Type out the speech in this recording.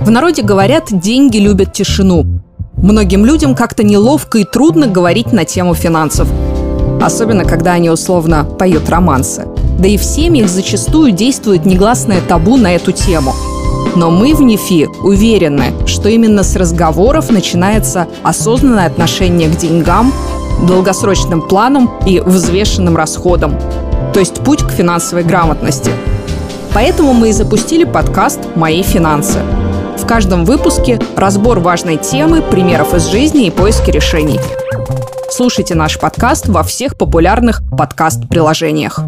В народе говорят «деньги любят тишину». Многим людям как-то неловко и трудно говорить на тему финансов. Особенно, когда они условно поют романсы. Да и в семьях зачастую действует негласное табу на эту тему. Но мы в НИФИ уверены, что именно с разговоров начинается осознанное отношение к деньгам, долгосрочным планам и взвешенным расходам. То есть путь к финансовой грамотности. Поэтому мы и запустили подкаст «Мои финансы». В каждом выпуске разбор важной темы, примеров из жизни и поиски решений. Слушайте наш подкаст во всех популярных подкаст-приложениях.